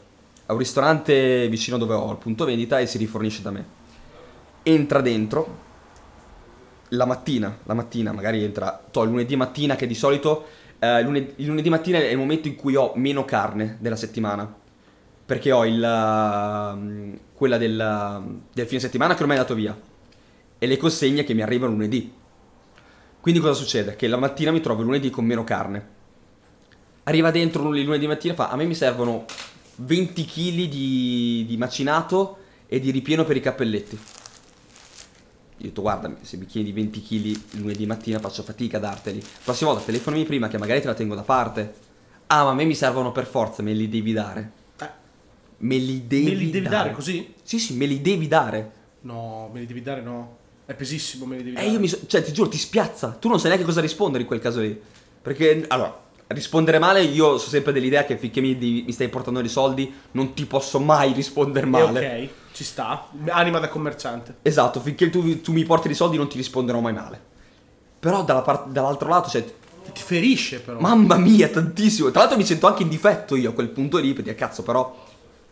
Speaker 2: Ha un ristorante vicino dove ho il punto vendita e si rifornisce da me. Entra dentro, la mattina, la mattina magari entra, to, lunedì mattina che di solito, eh, lunedì, il lunedì mattina è il momento in cui ho meno carne della settimana. Perché ho il, mm, quella del, del fine settimana che ormai è dato via. E le consegne che mi arrivano lunedì. Quindi cosa succede? Che la mattina mi trovo lunedì con meno carne. Arriva dentro il lunedì mattina e fa, a me mi servono 20 kg di, di macinato e di ripieno per i cappelletti. Io ho detto, guarda, se mi chiedi 20 kg lunedì mattina faccio fatica a darteli. Prossima volta telefonami prima che magari te la tengo da parte. Ah, ma a me mi servono per forza, me li devi dare.
Speaker 3: Eh,
Speaker 2: Me li devi,
Speaker 3: me li devi dare così?
Speaker 2: Sì, sì, me li devi dare.
Speaker 3: No, me li devi dare no. È pesissimo, me li devi
Speaker 2: Eh,
Speaker 3: dare.
Speaker 2: io mi so- cioè, ti giuro, ti spiazza. Tu non sai neanche cosa rispondere in quel caso lì. Perché, allora, rispondere male, io sono sempre dell'idea che finché mi, mi stai portando dei soldi, non ti posso mai rispondere male.
Speaker 3: ok, ci sta. Anima da commerciante.
Speaker 2: Esatto, finché tu, tu mi porti dei soldi non ti risponderò mai male. Però dalla par- dall'altro lato, cioè,
Speaker 3: Ti ferisce però.
Speaker 2: mamma mia, tantissimo. Tra l'altro mi sento anche in difetto io a quel punto lì, per dire, cazzo, però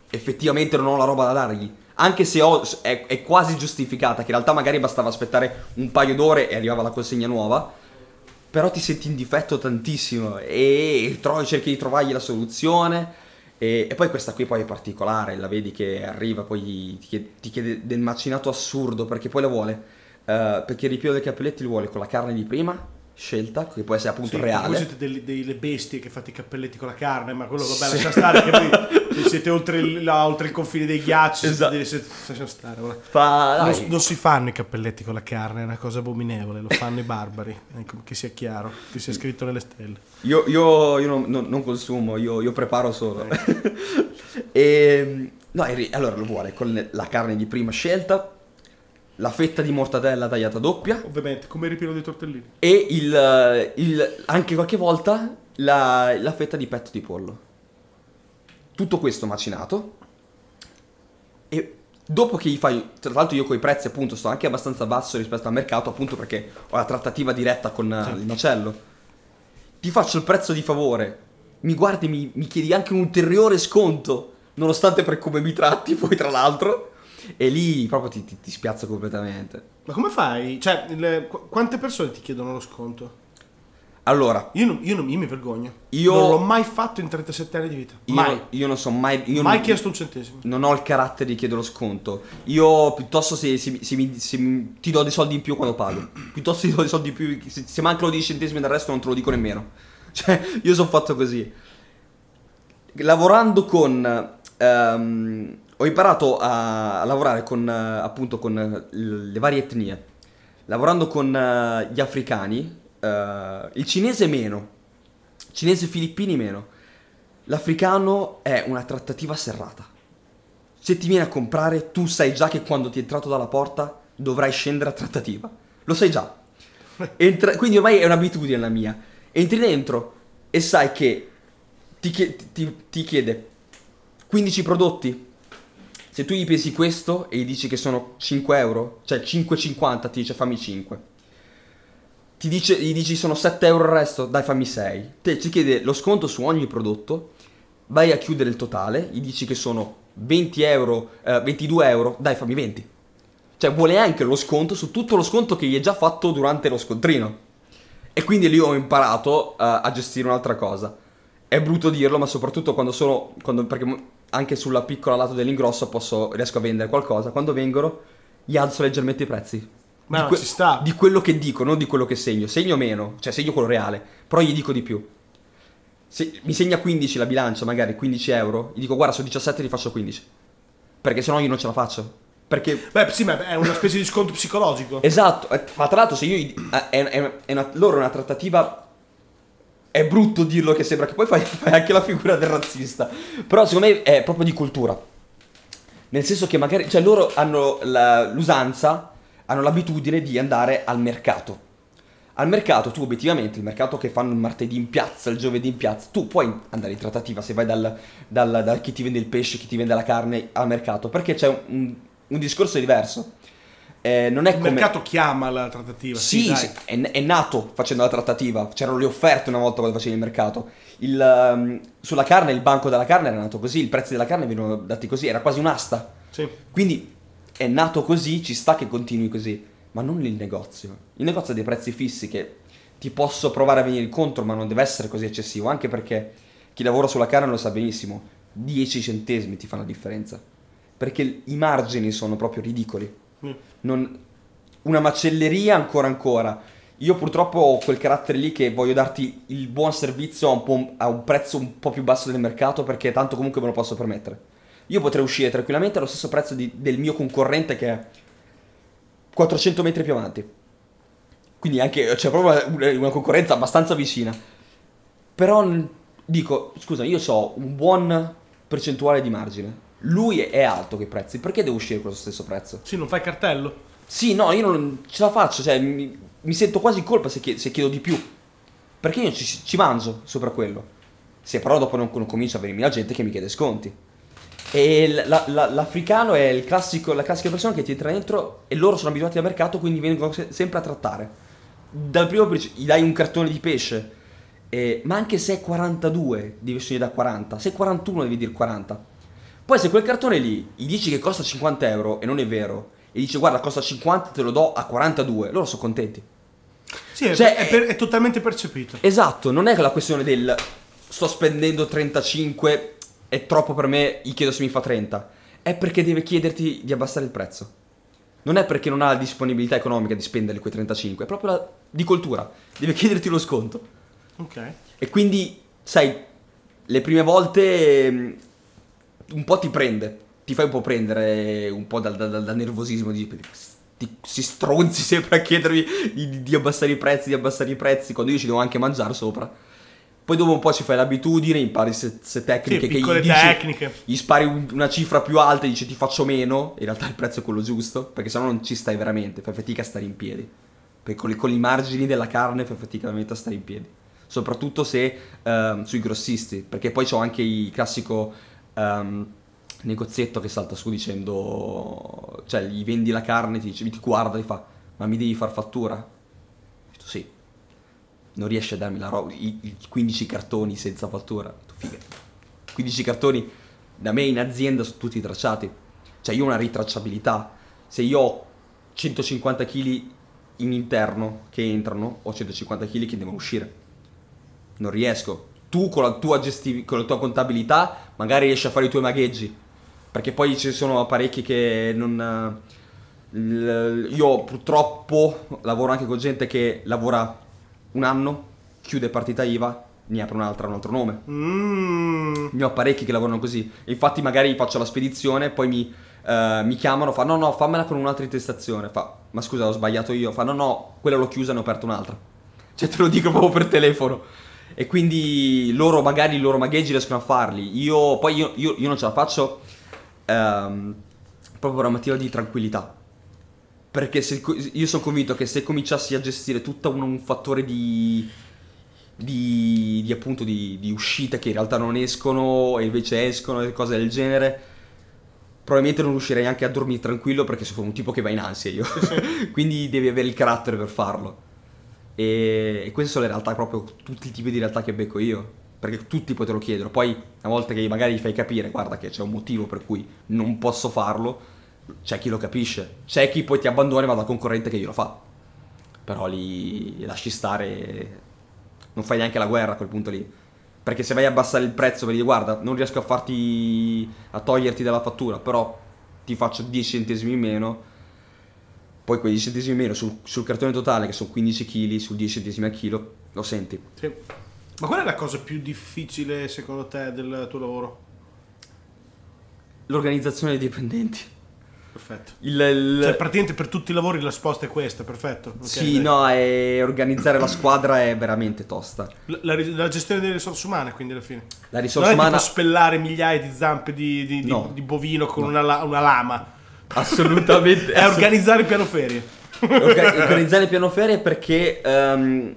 Speaker 2: effettivamente non ho la roba da dargli. Anche se ho, è, è quasi giustificata, che in realtà magari bastava aspettare un paio d'ore e arrivava la consegna nuova. Però ti senti in difetto tantissimo e trovi, cerchi di trovargli la soluzione. E, e poi questa qui poi è particolare, la vedi che arriva, poi ti chiede, ti chiede del macinato assurdo perché poi la vuole. eh, perché il ripieno dei cappelletti lo vuole con la carne di prima, scelta, che può essere appunto
Speaker 3: Sì,
Speaker 2: reale.
Speaker 3: Voi siete delle, delle bestie che fate i cappelletti con la carne, ma quello vabbè,
Speaker 2: Sì.
Speaker 3: lascia stare che *laughs* se siete oltre il, là, oltre il confine dei ghiacci.
Speaker 2: Esatto.
Speaker 3: siete- siete- lascia stare.
Speaker 2: Fa,
Speaker 3: Non, non si fanno i cappelletti con la carne, è una cosa abominevole, lo fanno i barbari, ecco, che sia chiaro, che sia scritto nelle stelle.
Speaker 2: Io, io- io non, non- non consumo, io, io preparo solo. e, *laughs* no, in ri- allora lo vuole con la carne di prima scelta, la fetta di mortadella tagliata doppia
Speaker 3: Ovviamente, come ripieno dei tortellini.
Speaker 2: e il, il- anche qualche volta la, la fetta di petto di pollo. Tutto questo macinato. E dopo che gli fai, tra l'altro io con i prezzi appunto sto anche abbastanza basso rispetto al mercato appunto perché ho la trattativa diretta con eh, il macello. Ti faccio il prezzo di favore, mi guardi mi, mi chiedi anche un ulteriore sconto, nonostante per come mi tratti *laughs* poi tra l'altro. E lì proprio ti, ti, ti spiazza completamente.
Speaker 3: Ma come fai? Cioè, qu- quante persone ti chiedono lo sconto?
Speaker 2: Allora,
Speaker 3: Io, non- io non- io mi vergogno.
Speaker 2: Io-
Speaker 3: Non l'ho mai fatto in 37 anni di vita.
Speaker 2: io,
Speaker 3: Mai.
Speaker 2: io non so mai... Io
Speaker 3: mai
Speaker 2: non,
Speaker 3: chiesto un centesimo.
Speaker 2: non ho il carattere di chiedere lo sconto. Io piuttosto se, se- se se ti do dei soldi in più quando pago. *clears throat* Piuttosto ti do dei soldi in più. Se, mancano 10 centesimi del resto non te lo dico nemmeno. *laughs* Cioè, io sono fatto così. Lavorando con... ehm, ho imparato a, lavorare con, appunto, con eh, le varie etnie. Lavorando con eh, gli africani, eh, il cinese meno, cinese filippini meno. L'africano è una trattativa serrata. Se ti viene a comprare, tu sai già che quando ti è entrato dalla porta dovrai scendere a trattativa. Lo sai già. Entra- quindi ormai è un'abitudine la mia. Entri dentro e sai che ti, chie- ti- ti chiede 15 prodotti. Se tu gli pesi questo e gli dici che sono 5 euro, cioè 5,50 ti dice fammi 5. Ti dice, gli dici sono 7 euro il resto, dai fammi 6. Te ci chiede lo sconto su ogni prodotto, vai a chiudere il totale, gli dici che sono 20 euro, eh, 22 euro, dai fammi 20. Cioè vuole anche lo sconto su tutto lo sconto che gli è già fatto durante lo scontrino. E quindi lì ho imparato uh, a gestire un'altra cosa. È brutto dirlo, ma soprattutto quando sono. Quando, perché anche sulla piccola lato dell'ingrosso posso, riesco a vendere qualcosa. Quando vengono, gli alzo leggermente i prezzi.
Speaker 3: Ma
Speaker 2: di,
Speaker 3: no, ci sta.
Speaker 2: di quello che dico, non di quello che segno. Segno meno, cioè segno quello reale, però gli dico di più. Se mi segna 15 la bilancia, magari 15 euro, gli dico guarda, su 17 ti faccio 15. Perché sennò io non ce la faccio. Perché
Speaker 3: Beh, sì, ma è una specie di sconto psicologico.
Speaker 2: Esatto, eh, ma tra l'altro se io... eh, È, è- è una, loro è una trattativa... È brutto dirlo che sembra che poi fai, fai anche la figura del razzista. Però secondo me è proprio di cultura. Nel senso che magari... Cioè loro hanno la- l'usanza, hanno l'abitudine di andare al mercato. Al mercato tu obiettivamente, il mercato che fanno il martedì in piazza, il giovedì in piazza, tu puoi andare in trattativa se vai dal, dal- da chi ti vende il pesce, chi ti vende la carne al mercato, perché c'è un, un- un discorso diverso. Eh, non è
Speaker 3: Il
Speaker 2: come...
Speaker 3: mercato chiama la trattativa. Sì,
Speaker 2: Sì, sì, è, è nato facendo la trattativa. C'erano le offerte una volta quando facevi il mercato. Il, ehm, sulla carne, il banco della carne era nato così, i prezzi della carne venivano dati così, era quasi un'asta.
Speaker 3: Sì.
Speaker 2: Quindi è nato così, ci sta che continui così, ma non il negozio. Il negozio ha dei prezzi fissi che ti posso provare a venire incontro, ma non deve essere così eccessivo, anche perché chi lavora sulla carne lo sa benissimo, 10 centesimi ti fanno la differenza. Perché i margini sono proprio ridicoli.
Speaker 3: Mm.
Speaker 2: Non- una macelleria ancora ancora. Io purtroppo ho quel carattere lì che voglio darti il buon servizio a un, a un prezzo un po' più basso del mercato perché tanto comunque me lo posso permettere. Io potrei uscire tranquillamente allo stesso prezzo di- del mio concorrente che è 400 metri più avanti. Quindi anche c'è proprio una, concorrenza abbastanza vicina. Però dico, scusa, io ho un buon percentuale di margine. Lui è alto che prezzi, perché devo uscire con lo stesso prezzo?
Speaker 3: Sì, non fai cartello.
Speaker 2: Sì, no, io non ce la faccio, cioè mi, mi sento quasi in colpa se, chie- se chiedo di più. Perché io ci, ci mangio sopra quello. Se però dopo non, non comincia a venirmi la gente che mi chiede sconti. E la- la- l'africano è il classico, la classica persona che ti entra dentro e loro sono abituati al mercato, quindi vengono se- sempre a trattare. Dal primo principio, gli dai un cartone di pesce, e- ma anche se è 42 devi uscire da 40, se è 41 devi dire 40. Poi se quel cartone lì gli dici che costa 50 euro e non è vero, e dice guarda costa 50 te lo do a 42, loro sono contenti.
Speaker 3: Sì,
Speaker 2: Cioè,
Speaker 3: è per- è totalmente percepito.
Speaker 2: Esatto, non è la questione del sto spendendo 35, è troppo per me, gli chiedo se mi fa 30. È perché deve chiederti di abbassare il prezzo. Non è perché non ha la disponibilità economica di spendere quei 35, è proprio la, di cultura. Deve chiederti lo sconto.
Speaker 3: Ok.
Speaker 2: E quindi, sai, le prime volte un po' ti prende, ti fai un po' prendere un po' dal, dal- dal nervosismo di sti- si stronzi sempre a chiedermi di, di- abbassare i prezzi, di abbassare i prezzi, quando io ci devo anche mangiare sopra. Poi dopo un po' ci fai l'abitudine, impari se, se tecniche
Speaker 3: Sì,
Speaker 2: che gli dici,
Speaker 3: tecniche.
Speaker 2: gli spari un- una cifra più alta e dici ti faccio meno, in realtà il prezzo è quello giusto, perché sennò non ci stai veramente, fai fatica a stare in piedi. Perché con, i- con i margini della carne fai fatica veramente a stare in piedi. Soprattutto se ehm, sui grossisti, perché poi c'ho anche il classico ehm, negozietto che salta su dicendo, cioè gli vendi la carne, ti, dice, ti guarda e fa, ma mi devi far fattura? Ho detto sì, non riesci a darmi la roba, i, i 15 cartoni senza fattura. Ho figa. 15 cartoni da me in azienda sono tutti tracciati. Cioè io ho una ritracciabilità. Se io ho 150 kg in interno che entrano, ho 150 kg che devono uscire. Non riesco. Tu con la tua, gesti- con la tua contabilità magari riesci a fare i tuoi magheggi. Perché poi ci sono apparecchi che non... Io purtroppo lavoro anche con gente che lavora un anno, chiude partita IVA, ne apre un'altra, un altro nome.
Speaker 3: Mm.
Speaker 2: Ne ho parecchi che lavorano così. Infatti magari faccio la spedizione, poi mi, eh, mi chiamano, fa no no, fammela con un'altra intestazione. Fa, ma scusa, ho sbagliato io. Fa no no, quella l'ho chiusa e ne ho aperto un'altra. Cioè te lo dico proprio per telefono. E quindi loro magari i loro magheggi riescono a farli. Io poi io, io- io non ce la faccio ehm, proprio per una motivo di tranquillità. Perché se, io sono convinto che se cominciassi a gestire tutto un, un fattore di, di, di appunto di, di uscite che in realtà non escono e invece escono e cose del genere, probabilmente non riuscirei neanche a dormire tranquillo perché sono un tipo che va in ansia io. *laughs* Quindi devi avere il carattere per farlo. E, e queste sono le realtà, proprio tutti i tipi di realtà che becco io. Perché tutti poi te lo chiedono. Poi, una volta che magari gli fai capire, guarda che c'è un motivo per cui non posso farlo, c'è chi lo capisce. C'è chi poi ti abbandona e va da concorrente che glielo fa. Però lì lasci stare, non fai neanche la guerra a quel punto lì. Perché se vai a abbassare il prezzo per dire guarda, non riesco a farti a toglierti dalla fattura, però ti faccio 10 centesimi in meno. Poi quei 10 centesimi in meno sul, sul cartone totale, che sono 15 kg, sul 10 centesimi al chilo, lo senti.
Speaker 3: Sì. Ma qual è la cosa più difficile secondo te del tuo lavoro?
Speaker 2: L'organizzazione dei dipendenti.
Speaker 3: Perfetto.
Speaker 2: Il, il-
Speaker 3: Cioè, praticamente per tutti i lavori la risposta è questa, perfetto. Ok,
Speaker 2: sì,
Speaker 3: dai.
Speaker 2: no, e organizzare la squadra è veramente tosta.
Speaker 3: La, la la gestione delle risorse umane, quindi alla fine.
Speaker 2: La
Speaker 3: Non
Speaker 2: risorsa
Speaker 3: è
Speaker 2: umana
Speaker 3: tipo spellare migliaia di zampe di, di- di-
Speaker 2: No.
Speaker 3: di bovino con
Speaker 2: No.
Speaker 3: una, una lama.
Speaker 2: Assolutamente *laughs*
Speaker 3: È organizzare il piano ferie.
Speaker 2: Orga- organizzare il piano ferie perché ehm,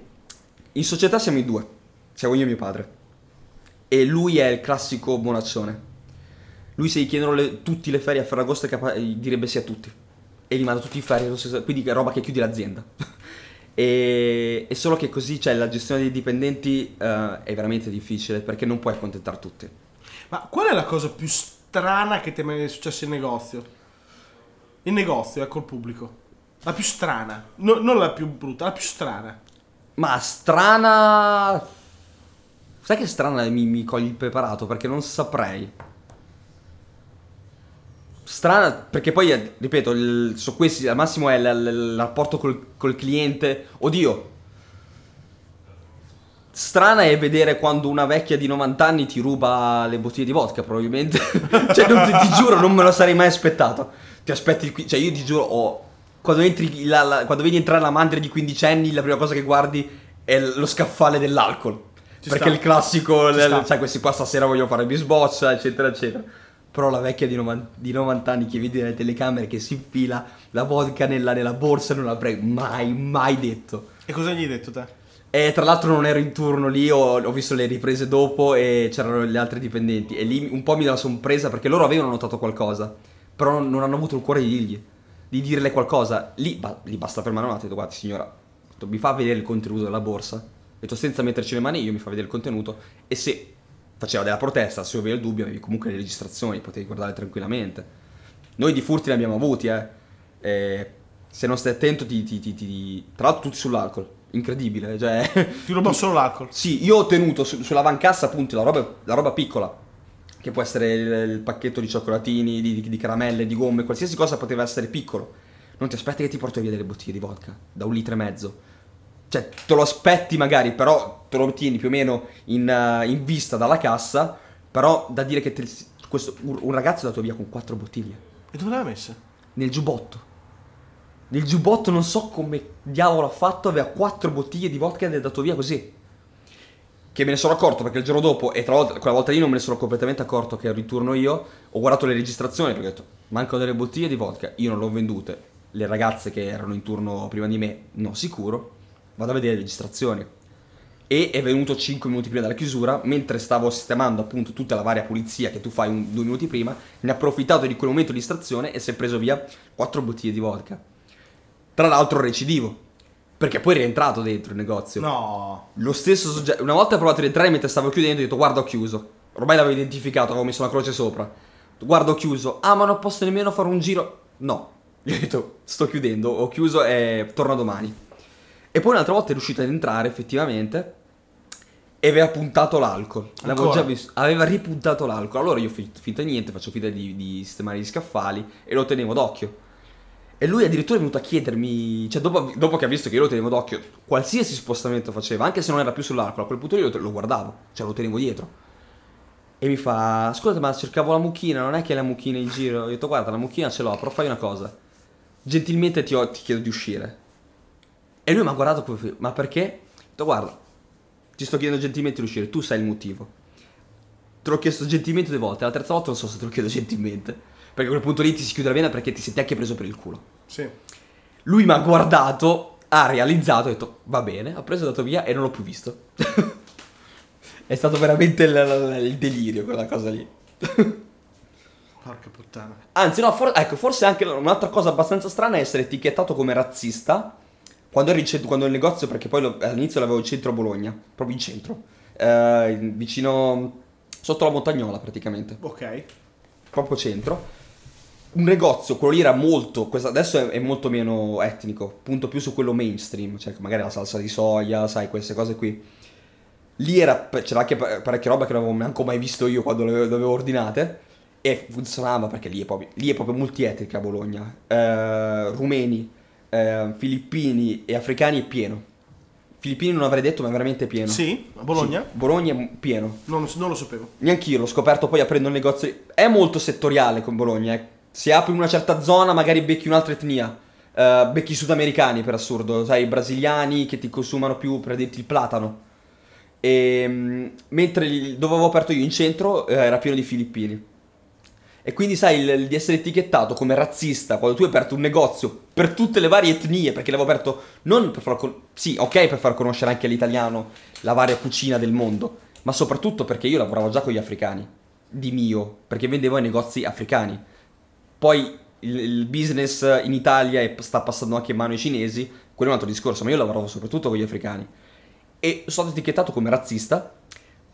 Speaker 2: in società siamo in due, siamo io e mio padre. E lui è il classico bonaccione. Lui se gli chiedono le- tutti le ferie a Ferragosto capa- direbbe sì a tutti. E li manda tutti in ferie, quindi è roba che chiudi l'azienda. *laughs* e, e solo che così, cioè la gestione dei dipendenti eh, è veramente difficile perché non puoi accontentare tutti.
Speaker 3: Ma qual è la cosa più strana che ti è mai successa in negozio? In negozio, ecco il pubblico. La più strana. No- non la più brutta, la più strana.
Speaker 2: Ma strana... Sai che strana mi, mi cogli il preparato perché non saprei. Strana perché poi, ripeto, il, su questi al massimo è l- l- il rapporto col, col cliente. Oddio. Strana è vedere quando una vecchia di 90 anni ti ruba le bottiglie di vodka, probabilmente. *laughs* cioè, non ti, ti giuro, non me lo sarei mai aspettato. Ti aspetti cioè io ti giuro, oh, quando, entri la- la- quando vedi entrare la mandria di 15 anni, la prima cosa che guardi è lo scaffale dell'alcol.
Speaker 3: Ci
Speaker 2: perché
Speaker 3: sta.
Speaker 2: il classico, le-
Speaker 3: sta.
Speaker 2: sai, questi qua stasera vogliono fare bisboccia, eccetera, eccetera. Però la vecchia di 90, di 90 anni che vedi nelle telecamere che si infila la vodka nella, nella borsa non l'avrei mai, mai detto.
Speaker 3: E cosa gli hai detto te?
Speaker 2: E tra l'altro non ero in turno lì, ho, ho visto le riprese dopo e c'erano gli altri dipendenti. E lì un po' mi la sono presa perché loro avevano notato qualcosa, però non, hanno avuto il cuore di dirgli, di dirle qualcosa. Lì, ba- lì basta fermare un attimo, detto, guardi signora, detto, mi fa vedere il contenuto della borsa. Detto senza metterci le mani io mi fa vedere il contenuto e se faceva della protesta, se avevi il dubbio avevi comunque le registrazioni, potevi guardare tranquillamente. Noi di furti ne abbiamo avuti, eh. E se non stai attento ti, ti- ti- ti- Tra l'altro tutti sull'alcol, incredibile, cioè...
Speaker 3: Ti ruba *laughs* solo l'alcol.
Speaker 2: Sì, io ho tenuto su- sull'avancassa appunto la roba, la roba piccola, che può essere il, il pacchetto di cioccolatini, di, di- di caramelle, di gomme, qualsiasi cosa poteva essere piccolo. Non ti aspetti che ti porto via delle bottiglie di vodka da un litro e mezzo. Cioè, te lo aspetti magari, però te lo tieni più o meno in, eh, in vista dalla cassa, però da dire che te- questo- un, un ragazzo è andato via con quattro bottiglie
Speaker 3: E dove l'hai messa?
Speaker 2: nel giubbotto. Nel giubbotto non so come diavolo ha fatto, aveva quattro bottiglie di vodka ed è andato via così. Che me ne sono accorto perché il giorno dopo, e tra l'altro quella volta lì non me ne sono completamente accorto che ero in turno io, ho guardato le registrazioni perché ho detto, mancano delle bottiglie di vodka, io non le ho vendute, le ragazze che erano in turno prima di me, no sicuro, vado a vedere le registrazioni. E è venuto 5 minuti prima della chiusura, mentre stavo sistemando appunto tutta la varia pulizia che tu fai un- due minuti prima, ne ha approfittato di quel momento di distrazione e si è preso via 4 bottiglie di vodka. Tra l'altro recidivo, perché poi è rientrato dentro il negozio.
Speaker 3: No.
Speaker 2: Lo stesso soggetto, una volta ho provato a rientrare mentre stavo chiudendo, ho detto guarda ho chiuso. Ormai l'avevo identificato, avevo messo una croce sopra. Guarda ho chiuso. Ah ma non posso nemmeno fare un giro. No. *laughs* Gli ho detto sto chiudendo, ho chiuso e torno domani. E poi un'altra volta è riuscito ad entrare effettivamente e aveva puntato l'alcol. L'avevo già visto. Aveva ripuntato l'alcol. Allora io finta di niente, faccio finta di, di sistemare gli scaffali e lo tenevo d'occhio. E lui addirittura è venuto a chiedermi, cioè dopo, dopo che ha visto che io lo tenevo d'occhio, qualsiasi spostamento faceva, anche se non era più sull'alcol, a quel punto io lo, guardavo, cioè lo tenevo dietro. E mi fa, scusa ma cercavo la mucchina, non è che la mucchina in giro? Io ho detto guarda la mucchina ce l'ho, però fai una cosa, gentilmente ti, ho- ti chiedo di uscire. E lui mi ha guardato come, ma perché? Ho detto guarda, ti sto chiedendo gentilmente di uscire, tu sai il motivo. Te l'ho chiesto gentilmente due volte, la terza volta non so se te lo chiedo gentilmente. Perché a quel punto lì ti si chiude la vena perché ti senti anche preso per il culo.
Speaker 3: Sì.
Speaker 2: Lui mi ha guardato, ha realizzato, ha detto va bene, ha preso e è andato via e non l'ho più visto. *laughs* È stato veramente il, il- delirio quella cosa lì. *laughs*
Speaker 3: Porca puttana.
Speaker 2: Anzi, no, for- ecco, forse anche un'altra cosa abbastanza strana è essere etichettato come razzista quando eri in centro- quando il negozio, perché poi lo- all'inizio l'avevo in centro a Bologna, proprio in centro, eh, in- vicino, sotto la montagnola praticamente,
Speaker 3: Ok.
Speaker 2: proprio centro. Un negozio, quello lì era molto, adesso è, è molto meno etnico, punto più su quello mainstream, cioè magari la salsa di soia, sai, queste cose qui. Lì era, c'era anche pa- parecchia roba che non avevo neanche mai visto io quando le le avevo ordinate. E funzionava perché lì è proprio, lì è proprio multietnica a Bologna. Eh, rumeni, eh, filippini e africani è pieno. Filippini non avrei detto, ma è veramente pieno.
Speaker 3: Sì, a Bologna?
Speaker 2: Sì, Bologna è pieno.
Speaker 3: Non, non lo sapevo.
Speaker 2: Neanch'io l'ho scoperto poi aprendo il negozio. È molto settoriale con Bologna. eh. Se apri una certa zona, magari becchi un'altra etnia. Eh, becchi sudamericani per assurdo, sai, brasiliani che ti consumano più per dirti il platano. E, mm, mentre il- dove avevo aperto io in centro eh, era pieno di filippini. E quindi sai, il, il di essere etichettato come razzista quando tu hai aperto un negozio per tutte le varie etnie, perché l'avevo aperto non per far con- sì, ok, per far conoscere anche all'italiano la varia cucina del mondo, ma soprattutto perché io lavoravo già con gli africani, di mio, perché vendevo ai negozi africani. Poi il, il business in Italia è- sta passando anche in mano ai cinesi, quello è un altro discorso, ma io lavoravo soprattutto con gli africani. E sono stato etichettato come razzista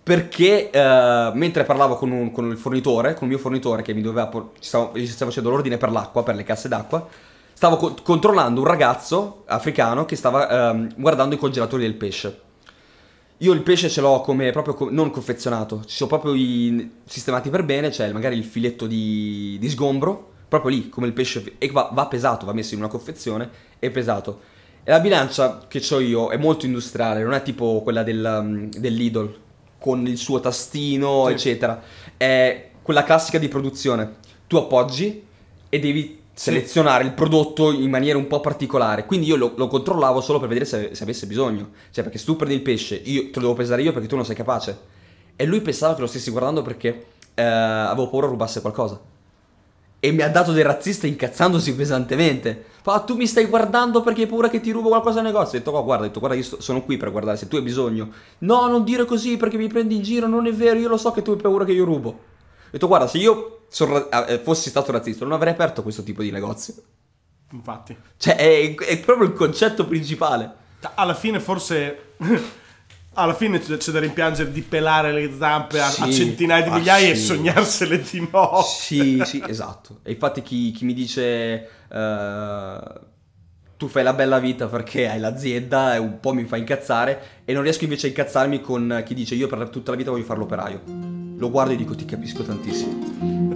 Speaker 2: perché eh, mentre parlavo con, un- con il fornitore, con il mio fornitore che mi doveva, ci stavo, gli stavo facendo l'ordine per l'acqua, per le casse d'acqua, stavo co- controllando un ragazzo africano che stava ehm, guardando i congelatori del pesce. Io il pesce ce l'ho come proprio co- non confezionato, ci sono proprio i sistemati per bene, c'è magari il filetto di, di sgombro, proprio lì, come il pesce, e va, va pesato, va messo in una confezione, è pesato. E la bilancia che ho io è molto industriale, non è tipo quella del, um, dell'Idol, con il suo tastino,
Speaker 3: Sì.
Speaker 2: eccetera. È quella classica di produzione. Tu appoggi e devi selezionare il prodotto in maniera un po' particolare. Quindi io lo, lo controllavo solo per vedere se, se avesse bisogno. Cioè, perché se tu prendi il pesce, io te lo devo pesare io perché tu non sei capace. E lui pensava che lo stessi guardando perché eh, avevo paura rubasse qualcosa. E mi ha dato del razzista incazzandosi pesantemente. Fa, tu mi stai guardando perché hai paura che ti rubo qualcosa al negozio? Ho detto, "Oh, guarda, ho detto, guarda, io sono qui per guardare se tu hai bisogno. No, non dire così perché mi prendi in giro, non è vero, io lo so che tu hai paura che io rubo. Ho detto, guarda, se io son ra- eh, fossi stato razzista non avrei aperto questo tipo di negozio.
Speaker 3: Infatti.
Speaker 2: Cioè, è, è proprio il concetto principale.
Speaker 3: Alla fine forse... Alla fine c'è da rimpiangere di pelare le zampe a, a
Speaker 2: Sì,
Speaker 3: centinaia di
Speaker 2: ah,
Speaker 3: migliaia e
Speaker 2: sì.
Speaker 3: sognarsele di no.
Speaker 2: Sì, sì, esatto. E infatti chi, chi mi dice eh, tu fai la bella vita perché hai l'azienda e un po' mi fa incazzare e non riesco invece a incazzarmi con chi dice io per tutta la vita voglio fare l'operaio. Lo guardo e dico ti capisco tantissimo.